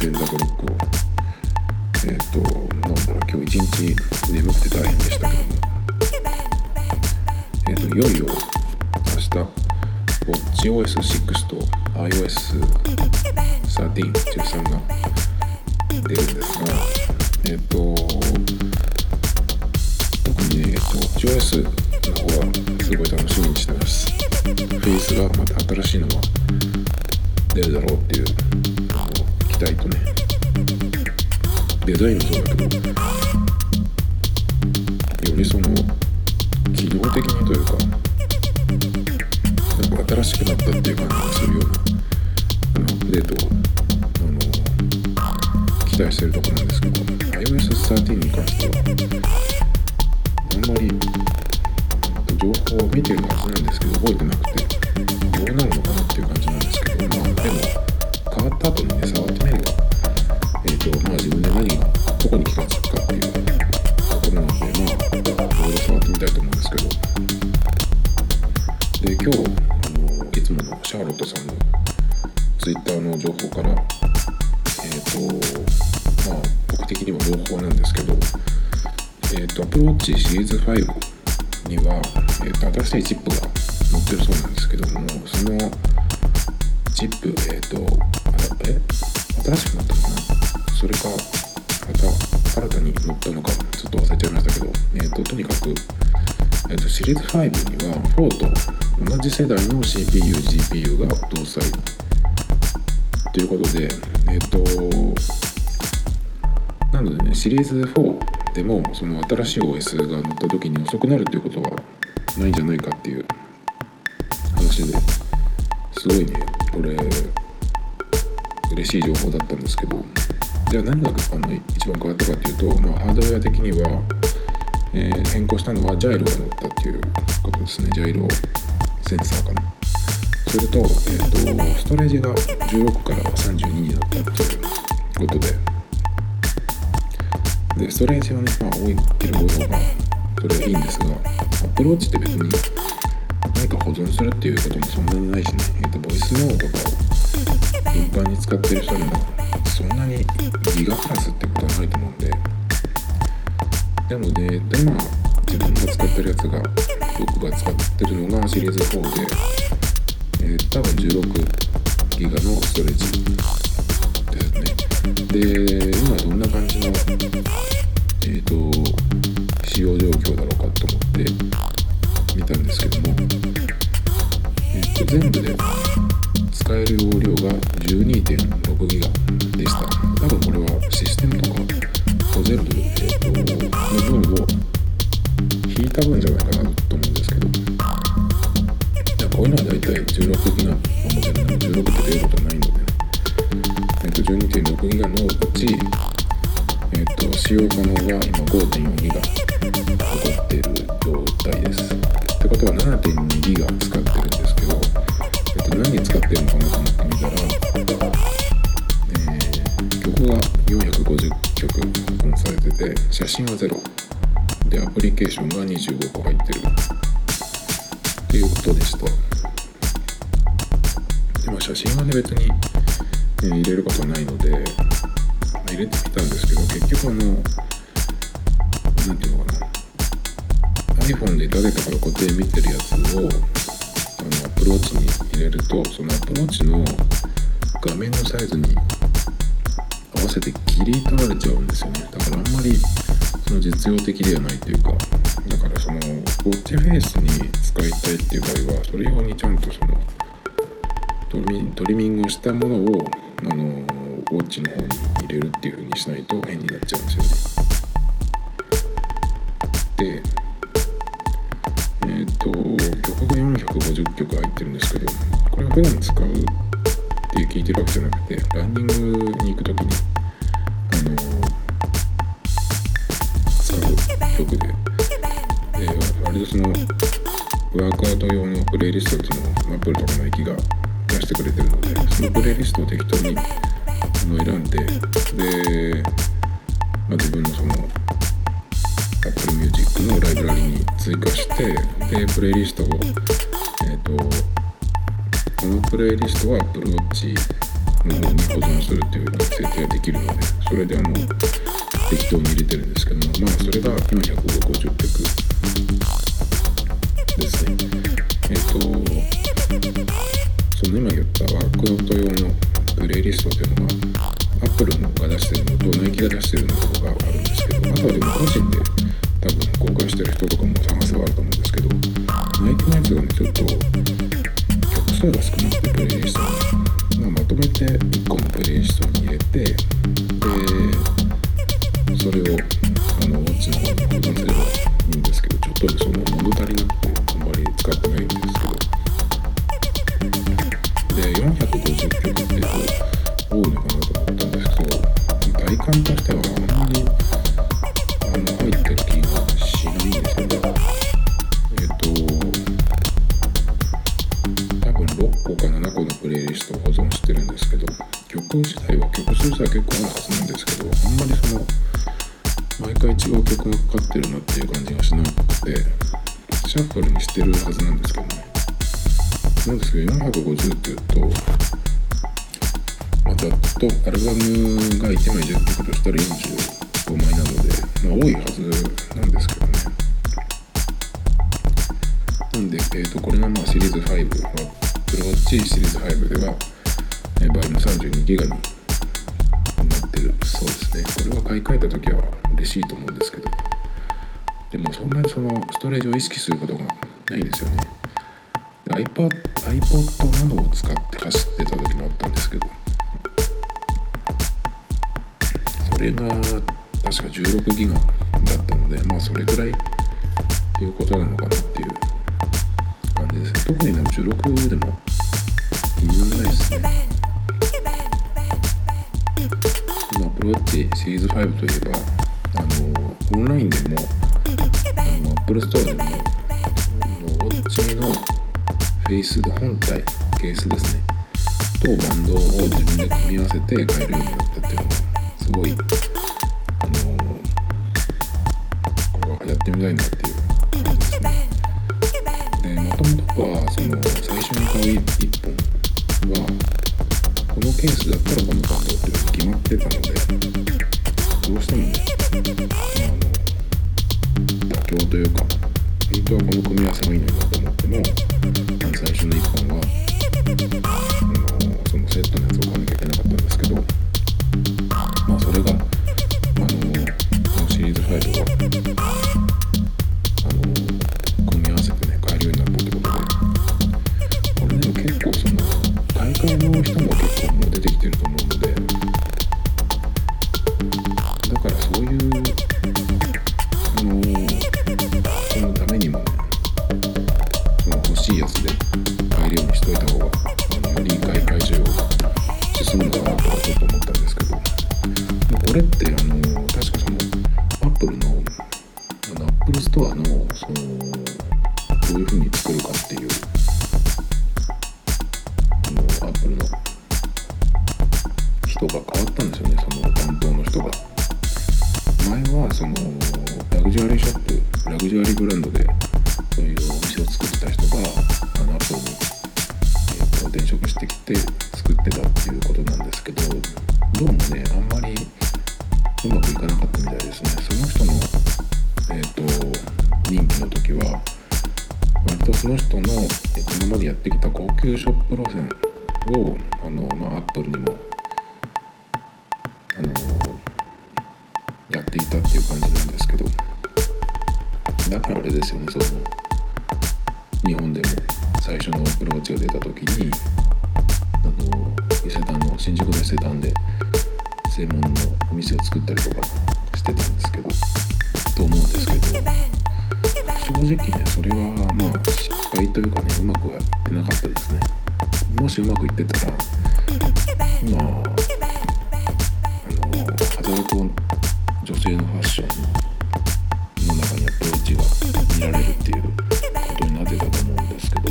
便座ブロックをえっ、となんだろう今日一日眠くて大変でしたけどもえっ、といよいよ明日 WatchOS6 と iOS1313 が出るんですがえっ、と特にね、えっと、WatchOS の方はすごい楽しみにしてますフェイスがまた新しいのが出るだろうっていうあの期待とね。デザインもそうだけどよりその機能的にというかなんか新しくなったっていう感じがするようなアップデートをあの期待してるところなんですけど iOS13 に関してはあんまり情報を見てるはずなんですけど覚えてなくてどうなるのかなっていう感じなんですけどまあでも変わった後にね触ってみればえっ、とまあ自分で何がどこに気がつくかっていうところなのでまあいろいろ触ってみたいと思うんですけどで今日あのいつものシャーロットさんのツイッターの情報からえっ、とまあ僕的には朗報なんですけどえっ、と Apple Watch シリーズ5には、えー、と新しいチップが載ってるそうなんですけどもそのチップえっ、とあえ？新しくなったのかな？それかまた新たに載ったのかちょっと忘れちゃいましたけどえっ、ととにかく、えー、とシリーズ5には4と同じ世代の CPU、GPU が搭載ということでえっ、となのでねシリーズ4でもその新しい OS が載った時に遅くなるっていうことはないんじゃないかっていう話で。すごいね。これ嬉しい情報だったんですけど。じゃあ何があの一番変わったかっていうと、まあ、ハードウェア的には、えー変更したのはジャイロが載ったっていうことですね。ジャイロセンサーかな。それと,、えー、とストレージが16から32になったっていうことで。でストレージはね、まあ、多いける多い方がそれはいいんですがアプローチって別に保存するっていうこともそんなにないしね、えー、とボイスノートとかを頻繁に使ってる人にもそんなにギガプラスってことはないと思うんで。なので今自分が使ってるやつが僕が使ってるのがシリーズ4で、えー、多分16ギガのストレージですね。で今どんな感じのえっ、と使用状況だろうかと思って。ってことは7.2ギガ使ってるんですけど、えっと、何使ってるのかなと思ってみたら、えー曲が450曲保存されてて、写真は0。で、アプリケーションが25個入ってる。っていうことでした。でも写真はね、別に、え入れることはないので、入れてみたんですけど結局あのなんていうのかな iPhone で誰かから固定見てるやつをあのアプローチに入れるとそのアプローチの画面のサイズに合わせて切り取られちゃうんですよねだからあんまりその実用的ではないというかだからそのウォッチフェイスに使いたいっていう場合はそれ用にちゃんとそのトリミトリミングしたものをあのウォッチの方に入れるっていう風にしないと変になっちゃうんですよね。で、と曲が450曲入ってるんですけどこれは普段使うって聞いてるわけじゃなくてランニングに行く時にあの使う曲でで割とそのワークアウト用のプレイリストっていうのを Apple とかの駅が出してくれてるのでそのプレイリストを適当にあの選んでで、まあ、自分のその Apple Music のライブラリに追加してでプレイリストをえっ、とこのプレイリストは Apple Watch の方に保存するっていう設定ができるのでそれであの適当に入れてるんですけどもまあそれが450曲ですね。えっ、とその今言ったワークアウト用のプレイリストっていうのが Apple のが出してるのと Nike が出してるのとかがあるんですけどあとはでも個人で多分公開してる人とかも探せばあると思うんですけど Nike のやつがねちょっと曲数が少なくてプレイリストに、まあ、まとめて1個のプレイリストに入れてでそれをあのウォッチの方に保存すればいいんですけどちょっとその物足りなくてあんまり使ってがかかってるなっていう感じがしなくてシャッフルにしてるはずなんですけどね。なんですけど450っていうとまあざっとアルバムが1枚10曲としたら45枚なのでまあ多いはずなんですけどね。なんで、えー、とこれがまあシリーズ5はプロウォッチシリーズ5では、えー、倍の32ギガになってるそうですね。これは買い替えた時は嬉しいと思うんですけど。でもそんなにそのストレージを意識することがないんですよね。iPod, iPod などを使って走ってた時もあったんですけど。それが確か16ギガだったのでまあそれぐらいっていうことなのかなっていう感じです特にでも16でも気にならないですね。今プロウォッチシリーズ5といえばあのオンラインでも Apple Store でもウォッチのフェイス本体ケースですね。とバンドを自分で組み合わせて買えるようになったっていうのがすごいあのこれはやってみたいなっていう感じですね。でもともとはその最初に買う1本はこのケースだったらこのバンドっていうのが決まってたのでどうしてもというか本当はこの組み合わせがいいのになと思っても最初の1本はその人の、今までやってきた高級ショップ路線をあの、まあ、アップルにも学行ってたらまああの働く女性のファッションの中にアプローチが見られるっていうことになってたと思うんですけど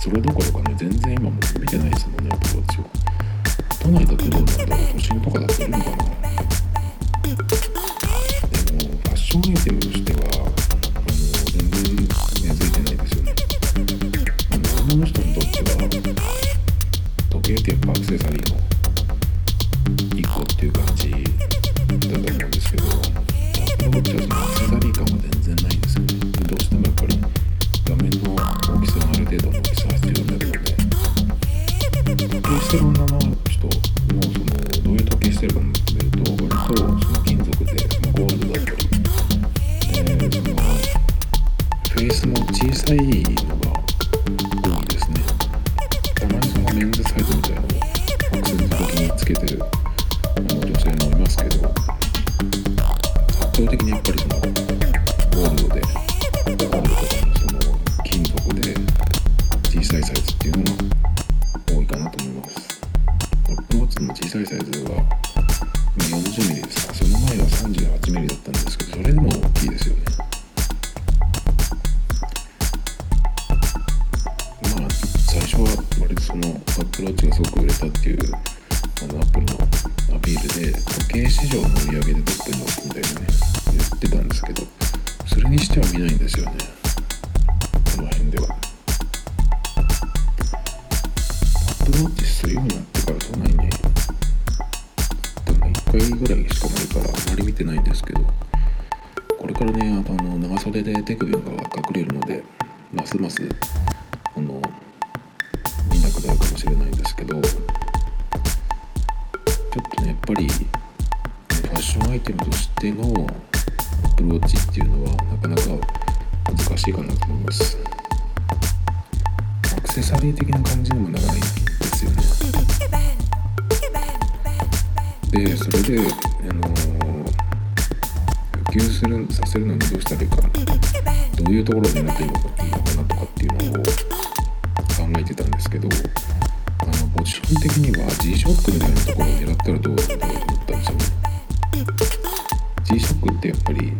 それどころかね全然今も見てないですもんねアプローチを。都内だとどうなんだろう都心とかだといのかなでもファッションアイテムとしてぱりファッションアイテムとしてのアプルウォッチっていうのはなかなか難しいかなと思います。アクセサリー的な感じにもならないんですよね。でそれで、あの普及するさせるのにどうしたらいいか。どういうところでなっていいのかなとかっていうのを考えてたんですけど。ション的には G ショックみたいなところを狙ったらどうなんだろうと思ったんですよね。G ショックってやっぱり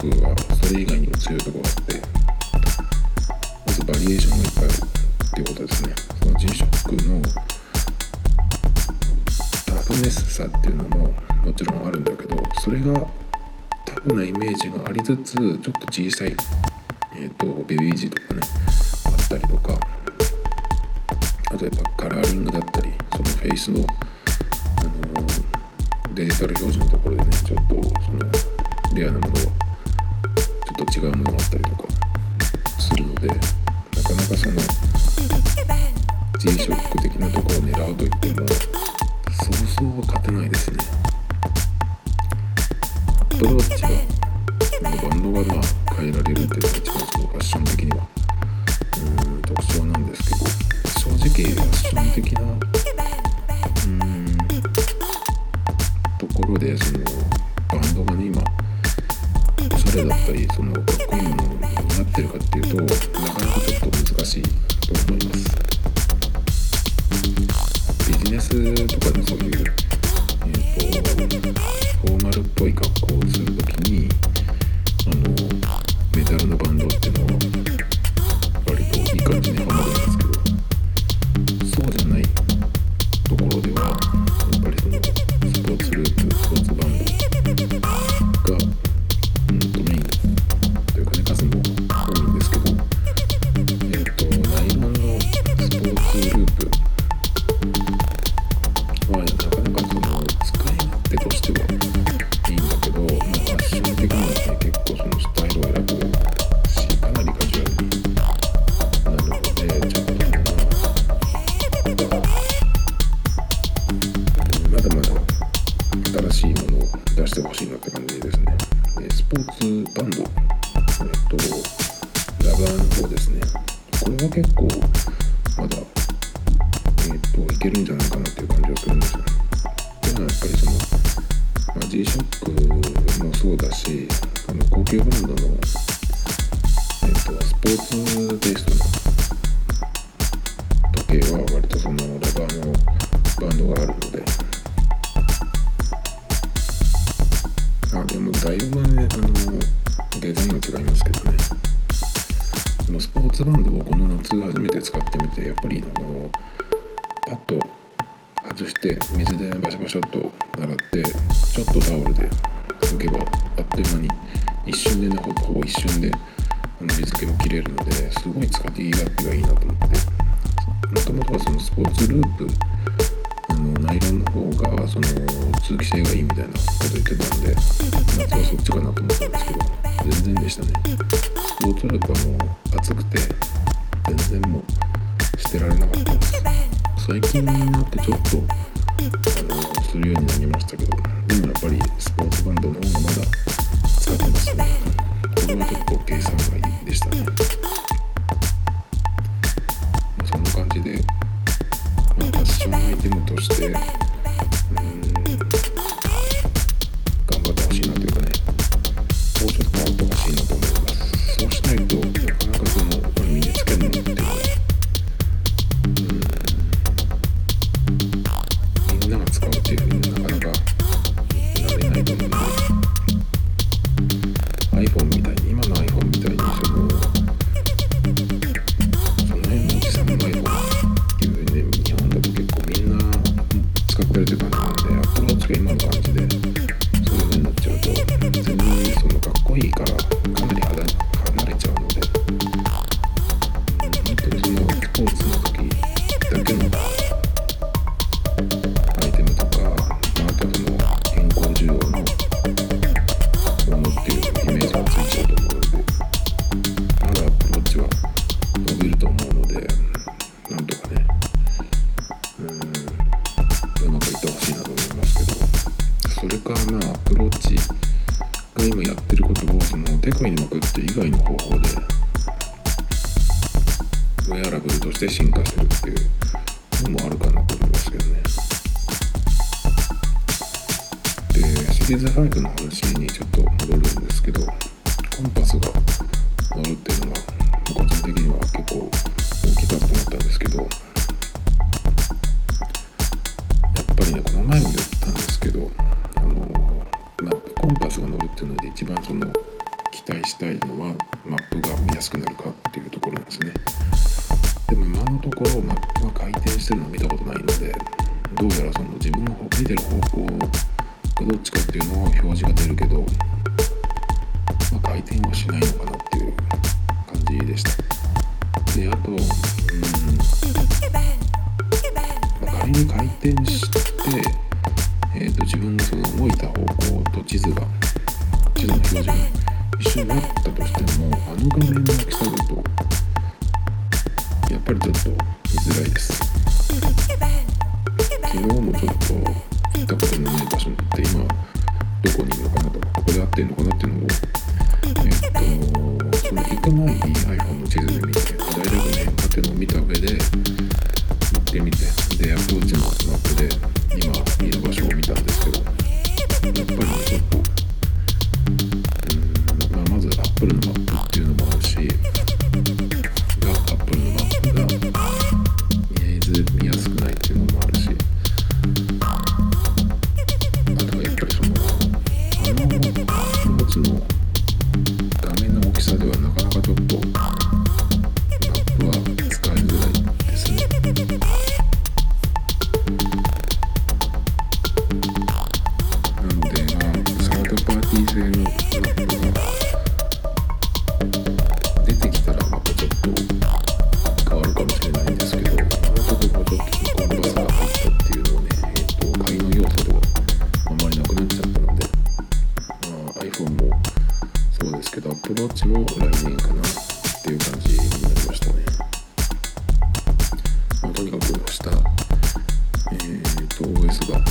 G ショックはそれ以外にも強いところがあってまずバリエーションがいっぱいあるっていうことですね。その G ショックのタフネスさっていうのももちろんあるんだけどそれがタフなイメージがありつつちょっと小さい、えー、とベビージーとかねあったりとかあとやっぱカラーリングだったりそのフェイスの、あのーデジタル表示のところでねちょっとそのレアなものがちょっと違うものがあったりとかするのでなかなかその G ショック的なところを狙うといってもそうそうは勝てないですね。アプルウォッチはバンドがまあ変えられるっていうのが一番そのファッション的にはうーん特徴なんですけど正直ファッション的なうんところでそのおしゃれだったりそのかっこいいものになってるかっていうとなかなかちょっと難しいと思います。ビジネスとかでそういう、えー、とフォーマルっぽい格好をするとラバーの方ですね。これは結構まだえっ、ー、といけるんじゃないかなっていう感じはするんですよね。っていうのはやっぱりその、まあ、G-SHOCK もそうだしあの高級ブランドの、え、ー、とスポーツベースちょっとタオルで拭けばあっという間に一瞬でねほほぼ一瞬で水気も切れるのですごい使っていい楽器がいいなと思って。もともとはそのスポーツループあのナイロンの方がその通気性がいいみたいなこと言ってたんで夏はそっちかなと思ったんですけど全然でしたね。スポーツループはもう暑くて全然もう捨てられなかったです。最近になってちょっとあのするようになりましたけど。でもやっぱりスポーツバンドの方がまだ使ってますねこれも結構計算がいいでしたね。まそんな感じで、まあ、ファッションアイテムとして話にちょっと戻るんですけどコンパスが乗るっていうのは個人的には結構大きかったと思ったんですけどやっぱりねこの前も言ったんですけどあのマップコンパスが乗るっていうので一番その期待したいのはマップが見やすくなるかっていうところなんですね。でも今のところマップが回転してるのを見たことないのでどうやらその自分の見てる方向がどっちかっていうのを表示が出るけど、まあ、回転はしないのかなっていう感じでした。であとうん、まあ、仮に回転して、えー、と自分のその動いた方向と地図が地図の表示が一緒になったとしてもあの画面の大きさだとやっぱりちょっと見づらいです。昨日もちょっと行ったことのない場所って今どこにいるのかなとかここで合ってるのかなっていうのをえっとその行く前に iPhone の地図で見て大体この辺かっていうのを見た上で行ってみてで Apple Watch のマップで今いる場所を見たんですけどやっぱりねちょっとまあ、まず Apple のマップ。ですけど、Apple Watch も来年かなっていう感じになりましたね。まあ、とにかく明日、えっ、と、OS が